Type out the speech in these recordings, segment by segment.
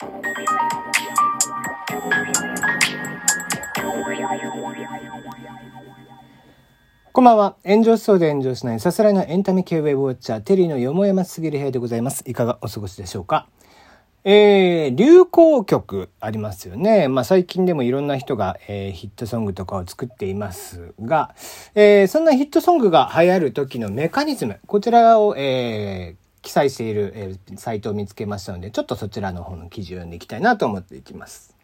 こんばんは。炎上しそうで炎上しないさすらいのエンタメ系ウェブウォッチャー、テリーのよもやますぎる部屋でございます。いかがお過ごしでしょうか？えー、流行曲ありますよね。まあ最近でもいろんな人が、えー、ヒットソングとかを作っていますが、えー、そんなヒットソングが流行る時のメカニズム、こちらを、えー、記載している、えー、サイトを見つけましたので、ちょっとそちらの方の記事を読んでいきたいなと思っていきます。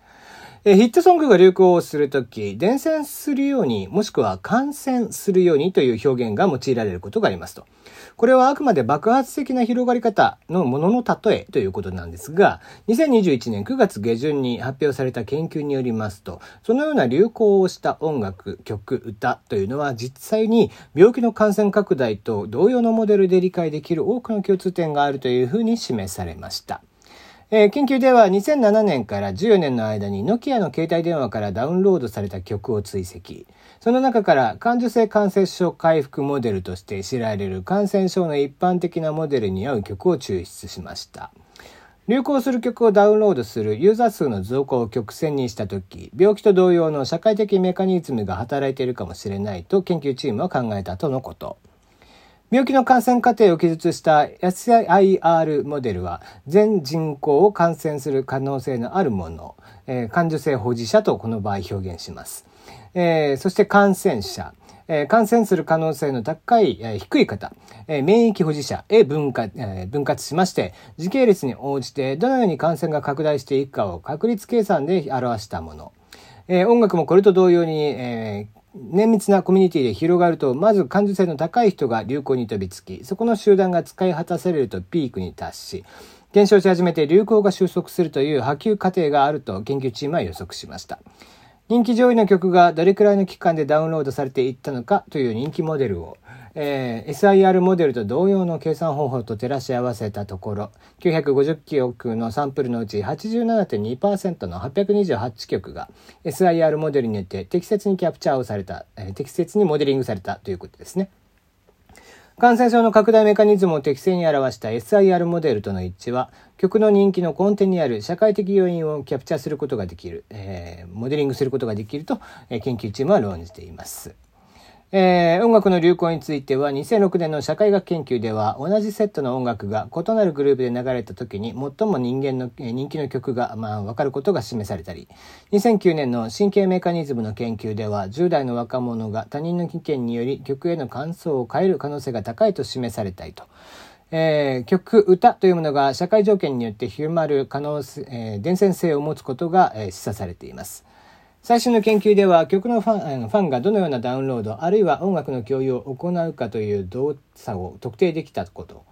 ヒットソングが流行するとき、伝染するように、もしくは感染するようにという表現が用いられることがありますと。これはあくまで爆発的な広がり方のものの例えということなんですが、2021年9月下旬に発表された研究によりますと、そのような流行をした音楽、曲、歌というのは実際に病気の感染拡大と同様のモデルで理解できる多くの共通点があるというふうに示されました。えー、研究では2007年から14年の間にノキアの携帯電話からダウンロードされた曲を追跡。その中から感受性感染症回復モデルとして知られる感染症の一般的なモデルに合う曲を抽出しました。流行する曲をダウンロードするユーザー数の増加を曲線にしたとき、病気と同様の社会的メカニズムが働いているかもしれないと研究チームは考えたとのこと。病気の感染過程を記述した SIR モデルは全人口を感染する可能性のあるもの、えー、感受性保持者とこの場合表現します。えー、そして感染者、えー、感染する可能性の高い、え、低い方、え、免疫保持者へ分割,、え、分割しまして、時系列に応じてどのように感染が拡大していくかを確率計算で表したもの。え、音楽もこれと同様に、え、綿密なコミュニティで広がると、まず感受性の高い人が流行に飛びつき、そこの集団が使い果たされるとピークに達し、減少し始めて流行が収束するという波及過程があると研究チームは予測しました。人気上位の曲がどれくらいの期間でダウンロードされていったのかという人気モデルを、えー、SIR モデルと同様の計算方法と照らし合わせたところ、950曲のサンプルのうち87.2%の828曲が SIR モデルによって適切にキャプチャーをされた、えー、適切にモデリングされたということですね。感染症の拡大メカニズムを適正に表した SIR モデルとの一致は、曲の人気の根底にある社会的要因をキャプチャーすることができる、えー、モデリングすることができると、えー、研究チームは論じています。えー、音楽の流行については2006年の社会学研究では同じセットの音楽が異なるグループで流れた時に最も人間の、えー、人気の曲が、まあ、分かることが示されたり2009年の神経メカニズムの研究では10代の若者が他人の意見により曲への感想を変える可能性が高いと示されたりと。えー、曲、歌というものが社会条件によって広まる可能性、えー、伝染性を持つことが、えー、示唆されています。最新の研究では曲のファンファンがどのようなダウンロードあるいは音楽の共有を行うかという動作を特定できたこと。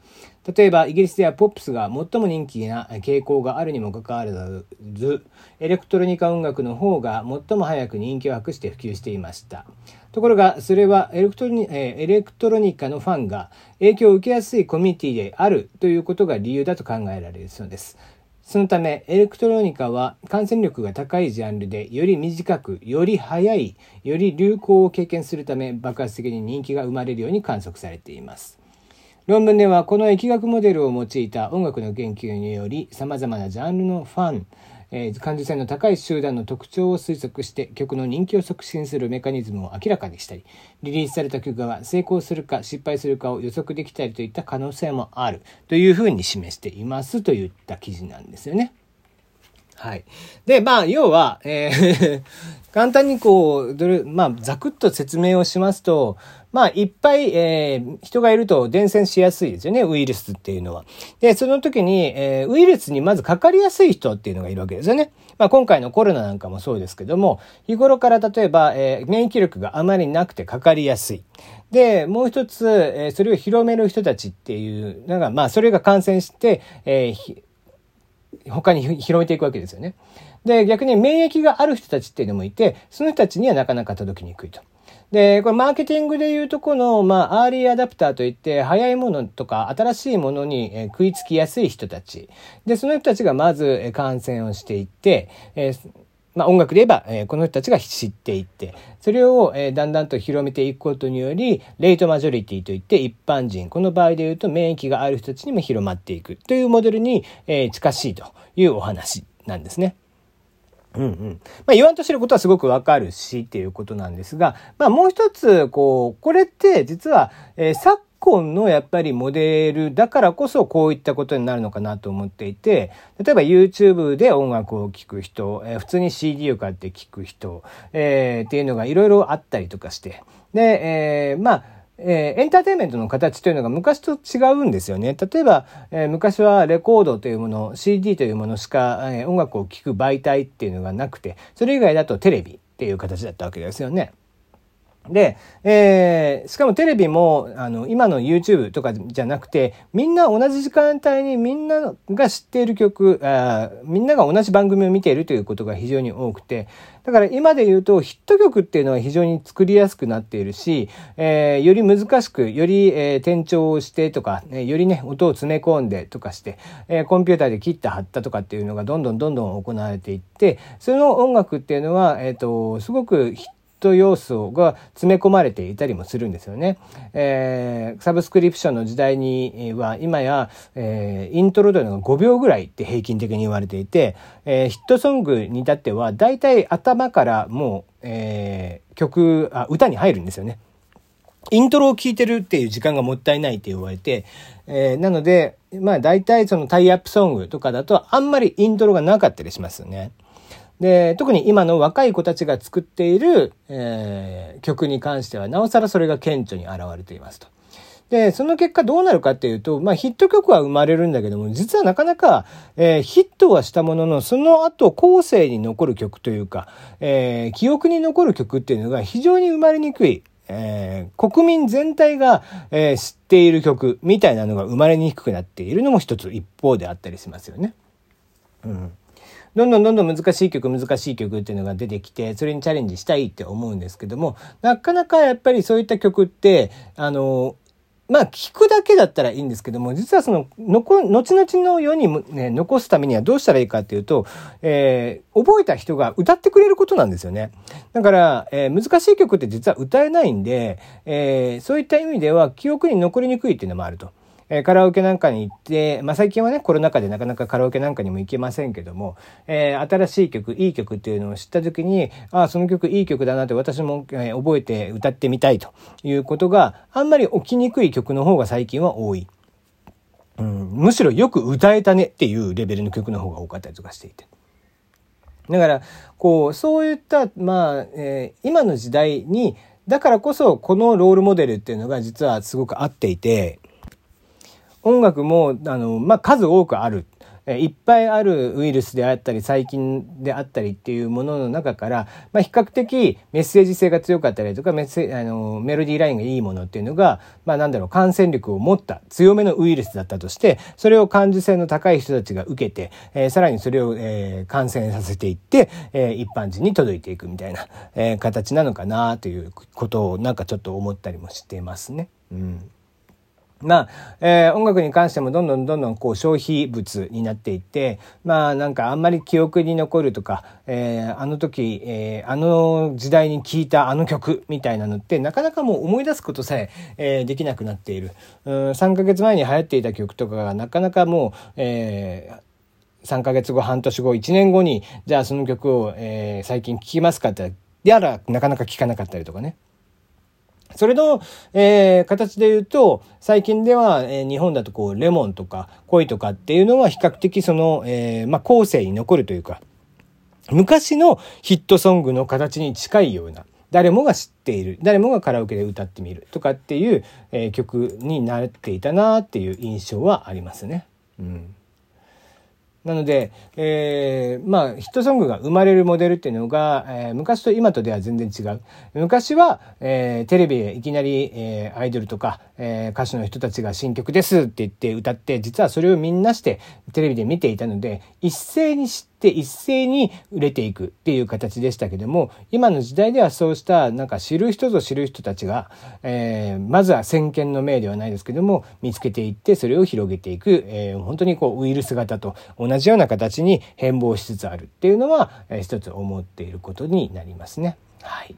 例えばイギリスではポップスが最も人気な傾向があるにもかかわらずエレクトロニカ音楽の方が最も早く人気を博して普及していました。ところがそれはエレクトロニエレクトロニカのファンが影響を受けやすいコミュニティであるということが理由だと考えられるそうです。そのため、エレクトロニカは感染力が高いジャンルで、より短く、より早い、より流行を経験するため、爆発的に人気が生まれるように観測されています。論文では、この疫学モデルを用いた音楽の研究により、様々なジャンルのファン、えー、感受性の高い集団の特徴を推測して曲の人気を促進するメカニズムを明らかにしたり、リリースされた曲が成功するか失敗するかを予測できたりといった可能性もあるというふうに示していますといった記事なんですよね。はい。で、まあ、要は、えー 簡単にこう、どれ、まあ、ざくっと説明をしますと、まあ、いっぱい、えー、人がいると伝染しやすいですよね、ウイルスっていうのは。で、その時に、えー、ウイルスにまずかかりやすい人っていうのがいるわけですよね。まあ、今回のコロナなんかもそうですけども、日頃から例えば、えー、免疫力があまりなくてかかりやすい。で、もう一つ、えー、それを広める人たちっていうのが、まあ、それが感染して、えー、他に広めていくわけですよね。で、逆に免疫がある人たちっていうのもいて、その人たちにはなかなか届きにくいと。で、これマーケティングでいうとこの、まあ、アーリーアダプターといって、早いものとか新しいものに食いつきやすい人たち。で、その人たちがまず感染をしていって、えーまあ、音楽で言えば、えー、この人たちが知っていって、それを、えー、だんだんと広めていくことにより、レイトマジョリティといって一般人、この場合で言うと免疫がある人たちにも広まっていくというモデルに、えー、近しいというお話なんですね。うんうん。まあ言わんとしてることはすごくわかるしっていうことなんですが、まあもう一つ、こう、これって実は、えー、昨今のやっぱりモデルだからこそこういったことになるのかなと思っていて、例えば YouTube で音楽を聴く人、えー、普通に CD を買って聴く人、えー、っていうのがいろいろあったりとかして、で、えー、まあ、えー、エンターテインメントの形というのが昔と違うんですよね。例えば、えー、昔はレコードというもの、CD というものしか、えー、音楽を聴く媒体っていうのがなくて、それ以外だとテレビっていう形だったわけですよね。で、えー、しかもテレビも、あの、今の YouTube とかじゃなくて、みんな同じ時間帯にみんなが知っている曲あ、みんなが同じ番組を見ているということが非常に多くて、だから今で言うとヒット曲っていうのは非常に作りやすくなっているし、えー、より難しく、より、えー、転調をしてとか、えー、よりね、音を詰め込んでとかして、えー、コンピューターで切った貼ったとかっていうのがどんどんどんどん行われていって、その音楽っていうのは、えっ、ー、と、すごくヒット要素が詰め込まれていたりもするんですよね。えー、サブスクリプションの時代には今や、えー、イントロというのが5秒ぐらいって平均的に言われていて、えー、ヒットソングに至っては大体頭からもう、えー、曲あ歌に入るんですよね。イントロを聴いてるっていう時間がもったいないって言われて、えー、なので、まあ大体そのタイアップソングとかだとあんまりイントロがなかったりしますよね。で、特に今の若い子たちが作っている、えー、曲に関しては、なおさらそれが顕著に現れていますと。で、その結果どうなるかっていうと、まあヒット曲は生まれるんだけども、実はなかなか、えー、ヒットはしたものの、その後後世に残る曲というか、えー、記憶に残る曲っていうのが非常に生まれにくい。えー、国民全体が、えー、知っている曲みたいなのが生まれにくくなっているのも一つ一方であったりしますよね。うん。どんどんどんどん難しい曲難しい曲っていうのが出てきてそれにチャレンジしたいって思うんですけどもなかなかやっぱりそういった曲ってあのまあ聞くだけだったらいいんですけども実はその後々の世に、ね、残すためにはどうしたらいいかっていうと、えー、覚えた人が歌ってくれることなんですよね。だから、えー、難しい曲って実は歌えないんで、えー、そういった意味では記憶に残りにくいっていうのもあると。えー、カラオケなんかに行って、まあ、最近はね、コロナ禍でなかなかカラオケなんかにも行けませんけども、えー、新しい曲、いい曲っていうのを知った時に、ああ、その曲いい曲だなって私も、えー、覚えて歌ってみたいということがあんまり起きにくい曲の方が最近は多い。うん、むしろよく歌えたねっていうレベルの曲の方が多かったりとかしていて。だから、こう、そういった、まあ、えー、今の時代に、だからこそ、このロールモデルっていうのが実はすごく合っていて、音楽も、あの、まあ、数多くある。いっぱいあるウイルスであったり細菌であったりっていうものの中から、まあ、比較的メッセージ性が強かったりとかメッセあのメロディーラインがいいものっていうのが、まあ、なんだろう感染力を持った強めのウイルスだったとしてそれを感受性の高い人たちが受けて、えー、さらにそれを、えー、感染させていって、えー、一般人に届いていくみたいな、えー、形なのかなということをなんかちょっと思ったりもしてますね。うんまあ、えー、音楽に関してもどんどんどんどんこう消費物になっていって、まあなんかあんまり記憶に残るとか、えー、あの時、えー、あの時代に聴いたあの曲みたいなのってなかなかもう思い出すことさええー、できなくなっている。うん、3ヶ月前に流行っていた曲とかがなかなかもう、えー、3ヶ月後、半年後、1年後に、じゃあその曲を、えー、最近聴きますかって、やらなかなか聴かなかったりとかね。それの、えー、形で言うと、最近では、えー、日本だとこう、レモンとか恋とかっていうのは比較的その、えー、まあ、後世に残るというか、昔のヒットソングの形に近いような、誰もが知っている、誰もがカラオケで歌ってみるとかっていう、えー、曲になっていたなっていう印象はありますね。うん。なので、えー、まあ、ヒットソングが生まれるモデルっていうのが、えー、昔と今とでは全然違う。昔は、えー、テレビでいきなり、えー、アイドルとか、えー、歌手の人たちが新曲ですって言って歌って、実はそれをみんなしてテレビで見ていたので、一斉に知って一斉に売れていくっていう形でしたけども、今の時代ではそうしたなんか知る人ぞ知る人たちが、えー、まずは先見の明ではないですけども、見つけていってそれを広げていく、えー、本当にこうウイルス型と同じような形に変貌しつつあるっていうのは、えー、一つ思っていることになりますね。はい。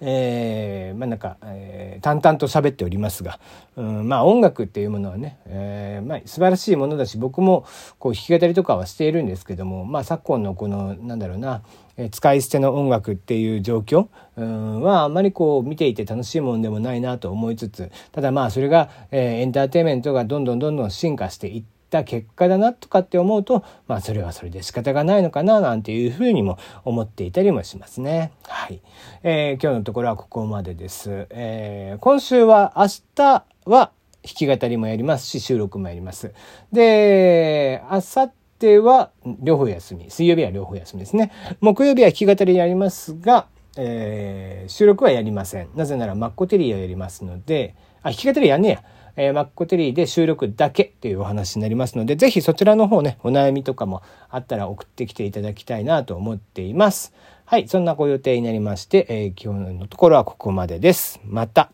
えー、まあなんか、えー、淡々と喋っておりますが、うん、まあ音楽っていうものはね、えー、まあ素晴らしいものだし、僕もこう弾き語りとかはしているんですけども、まあ昨今のこの、なんだろうな、使い捨ての音楽っていう状況はあまりこう見ていて楽しいものでもないなと思いつつただまあそれが、えエンターテインメントがどんどんどんどん進化していってた結果だなとかって思うと、まあそれはそれで仕方がないのかななんていうふうにも思っていたりもしますね。はい。えー、今日のところはここまでです。えー、今週は明日は弾き語りもやりますし、収録もやります。で、明後日は両方休み。水曜日は両方休みですね。木曜日は弾き語りやりますが、えー、収録はやりません。なぜならマッコテリーをやりますので、あ、弾き語りやんねや。えー、マッコテリーで収録だけというお話になりますので、ぜひそちらの方ね、お悩みとかもあったら送ってきていただきたいなと思っています。はい、そんなご予定になりまして、えー、今日のところはここまでです。また。